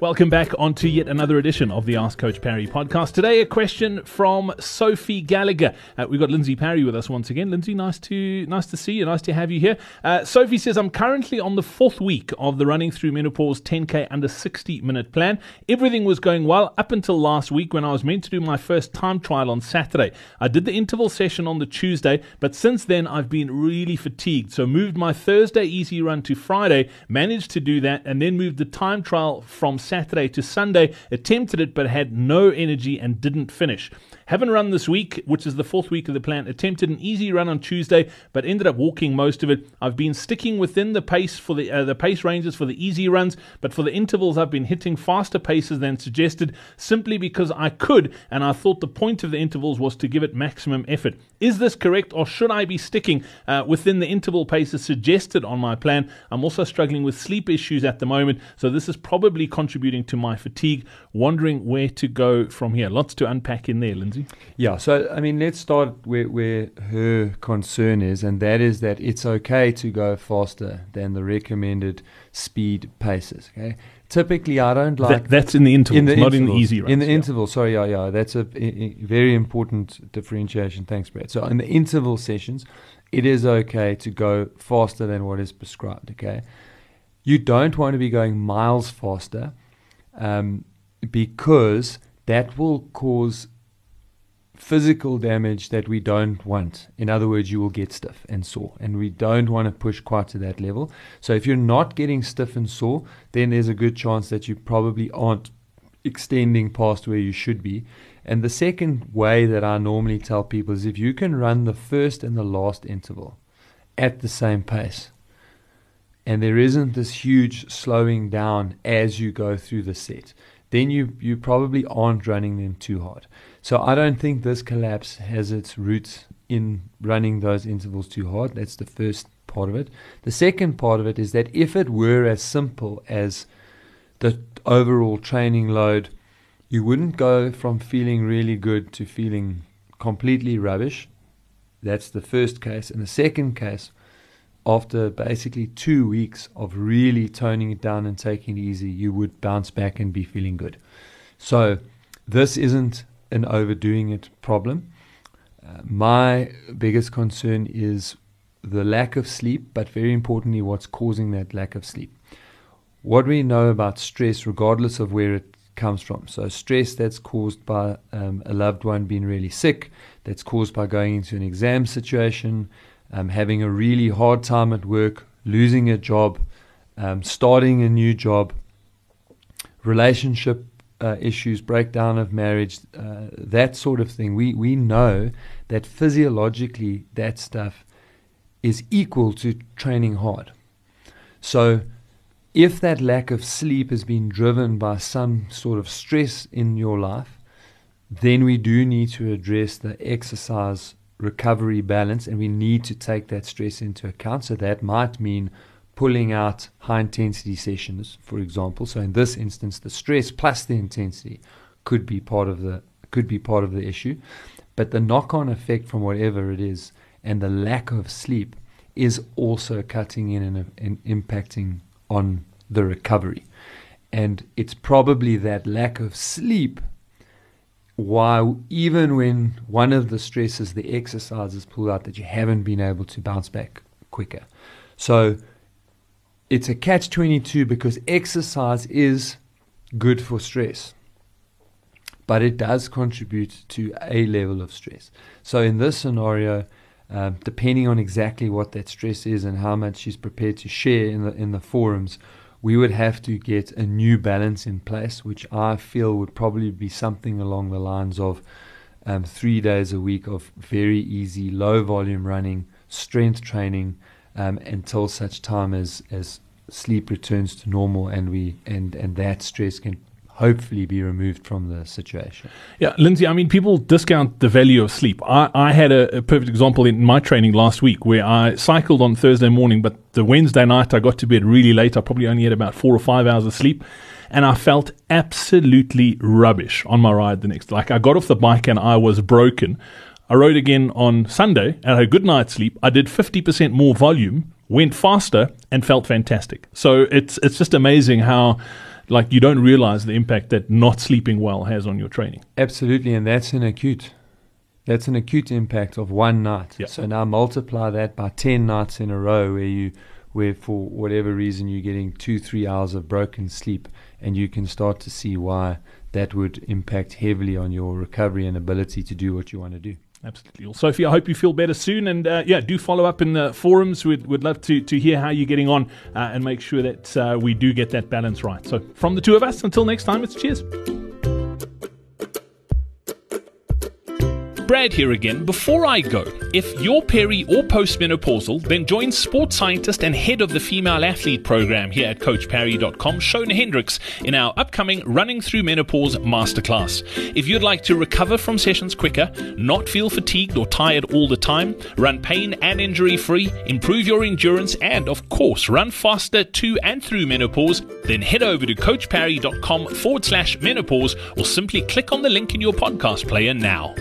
Welcome back onto yet another edition of the Ask Coach Parry podcast. Today, a question from Sophie Gallagher. Uh, we've got Lindsay Parry with us once again. Lindsay, nice to nice to see you. Nice to have you here. Uh, Sophie says, "I'm currently on the fourth week of the running through menopause 10k under 60 minute plan. Everything was going well up until last week when I was meant to do my first time trial on Saturday. I did the interval session on the Tuesday, but since then I've been really fatigued. So moved my Thursday easy run to Friday, managed to do that, and then moved the time trial from Saturday to Sunday, attempted it but had no energy and didn't finish. Haven't run this week, which is the fourth week of the plan. Attempted an easy run on Tuesday, but ended up walking most of it. I've been sticking within the pace for the uh, the pace ranges for the easy runs, but for the intervals, I've been hitting faster paces than suggested, simply because I could, and I thought the point of the intervals was to give it maximum effort. Is this correct, or should I be sticking uh, within the interval paces suggested on my plan? I'm also struggling with sleep issues at the moment, so this is probably contributing to my fatigue. Wondering where to go from here. Lots to unpack in there, Lindsay. Yeah, so I mean, let's start where, where her concern is, and that is that it's okay to go faster than the recommended speed paces. Okay, typically I don't like That, that's in the intervals, in the not in the intervals. easy runs. In the yeah. interval, sorry, yeah, yeah, that's a very important differentiation. Thanks, Brad. So in the interval sessions, it is okay to go faster than what is prescribed. Okay, you don't want to be going miles faster, um, because that will cause physical damage that we don't want. In other words, you will get stiff and sore, and we don't want to push quite to that level. So if you're not getting stiff and sore, then there's a good chance that you probably aren't extending past where you should be. And the second way that I normally tell people is if you can run the first and the last interval at the same pace, and there isn't this huge slowing down as you go through the set, then you, you probably aren't running them too hard. So I don't think this collapse has its roots in running those intervals too hard. That's the first part of it. The second part of it is that if it were as simple as the overall training load, you wouldn't go from feeling really good to feeling completely rubbish. That's the first case. And the second case, after basically two weeks of really toning it down and taking it easy, you would bounce back and be feeling good. So this isn't an overdoing it problem. Uh, my biggest concern is the lack of sleep, but very importantly, what's causing that lack of sleep. What we know about stress, regardless of where it comes from. So, stress that's caused by um, a loved one being really sick, that's caused by going into an exam situation, um, having a really hard time at work, losing a job, um, starting a new job, relationship uh, issues, breakdown of marriage, uh, that sort of thing. We we know that physiologically that stuff is equal to training hard. So if that lack of sleep has been driven by some sort of stress in your life, then we do need to address the exercise recovery balance and we need to take that stress into account. So that might mean pulling out high intensity sessions, for example. So in this instance, the stress plus the intensity could be part of the could be part of the issue. But the knock on effect from whatever it is and the lack of sleep is also cutting in and, and impacting on the recovery. And it's probably that lack of sleep why even when one of the stresses, the exercise is pulled out, that you haven't been able to bounce back quicker. So it's a catch 22 because exercise is good for stress, but it does contribute to a level of stress. So in this scenario, um, depending on exactly what that stress is and how much she's prepared to share in the in the forums, we would have to get a new balance in place, which I feel would probably be something along the lines of um, three days a week of very easy, low volume running, strength training, um, until such time as as sleep returns to normal and we and and that stress can hopefully be removed from the situation. Yeah, Lindsay, I mean, people discount the value of sleep. I, I had a, a, perfect example in my training last week where I cycled on Thursday morning, but the Wednesday night I got to bed really late. I probably only had about four or five hours of sleep. And I felt absolutely rubbish on my ride the next. Like I got off the bike and I was broken. I rode again on Sunday and had a good night's sleep. I did 50% more volume, went faster, and felt fantastic. So it's it's just amazing how like you don't realize the impact that not sleeping well has on your training. Absolutely, and that's an acute. That's an acute impact of one night. Yep. So now multiply that by ten nights in a row where you where for whatever reason you're getting two, three hours of broken sleep and you can start to see why that would impact heavily on your recovery and ability to do what you want to do. Absolutely. Well, Sophie, I hope you feel better soon. And uh, yeah, do follow up in the forums. We'd, we'd love to, to hear how you're getting on uh, and make sure that uh, we do get that balance right. So, from the two of us, until next time, it's cheers. Brad here again. Before I go, if you're peri or postmenopausal, then join sports scientist and head of the female athlete program here at CoachParry.com, Shona Hendricks, in our upcoming Running Through Menopause Masterclass. If you'd like to recover from sessions quicker, not feel fatigued or tired all the time, run pain and injury free, improve your endurance, and of course, run faster to and through menopause, then head over to CoachParry.com forward slash menopause or simply click on the link in your podcast player now.